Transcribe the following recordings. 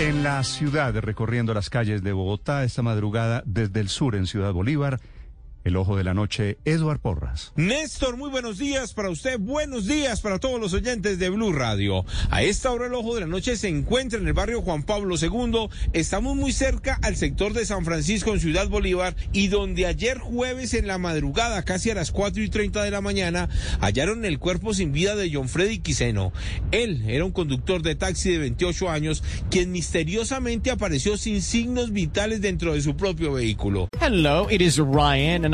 En la ciudad, recorriendo las calles de Bogotá esta madrugada desde el sur en Ciudad Bolívar, el ojo de la noche, Eduard Porras. Néstor, muy buenos días para usted, buenos días para todos los oyentes de Blue Radio. A esta hora el ojo de la noche se encuentra en el barrio Juan Pablo II. Estamos muy cerca al sector de San Francisco en Ciudad Bolívar y donde ayer jueves en la madrugada, casi a las 4 y 30 de la mañana, hallaron el cuerpo sin vida de John Freddy Quiseno. Él era un conductor de taxi de 28 años quien misteriosamente apareció sin signos vitales dentro de su propio vehículo. Hello, it is Ryan,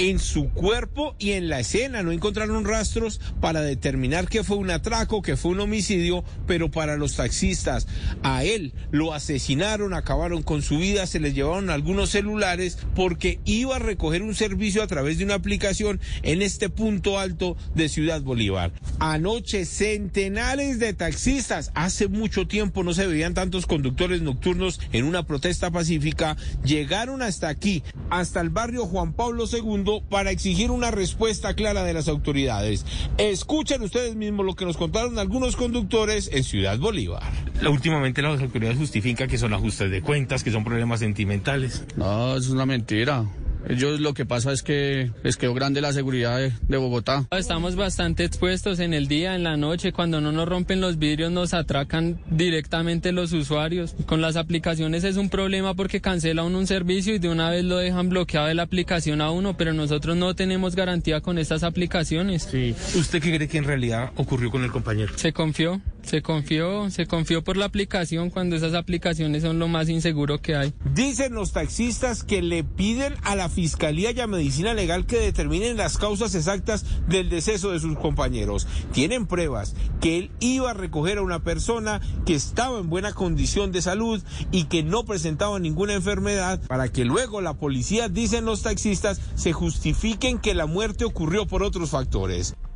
en su cuerpo y en la escena no encontraron rastros para determinar que fue un atraco, que fue un homicidio, pero para los taxistas, a él lo asesinaron, acabaron con su vida, se les llevaron algunos celulares porque iba a recoger un servicio a través de una aplicación en este punto alto de Ciudad Bolívar. Anoche centenares de taxistas, hace mucho tiempo no se veían tantos conductores nocturnos en una protesta pacífica, llegaron hasta aquí, hasta el barrio Juan Pablo II, para exigir una respuesta clara de las autoridades. Escuchen ustedes mismos lo que nos contaron algunos conductores en Ciudad Bolívar. Últimamente las autoridades justifican que son ajustes de cuentas, que son problemas sentimentales. No, es una mentira. Ellos lo que pasa es que les quedó grande la seguridad de, de, Bogotá. Estamos bastante expuestos en el día, en la noche, cuando no nos rompen los vidrios nos atracan directamente los usuarios. Con las aplicaciones es un problema porque cancela uno un servicio y de una vez lo dejan bloqueado de la aplicación a uno, pero nosotros no tenemos garantía con estas aplicaciones. Sí. ¿Usted qué cree que en realidad ocurrió con el compañero? Se confió. Se confió, se confió por la aplicación cuando esas aplicaciones son lo más inseguro que hay. Dicen los taxistas que le piden a la Fiscalía y a Medicina Legal que determinen las causas exactas del deceso de sus compañeros. Tienen pruebas que él iba a recoger a una persona que estaba en buena condición de salud y que no presentaba ninguna enfermedad para que luego la policía, dicen los taxistas, se justifiquen que la muerte ocurrió por otros factores.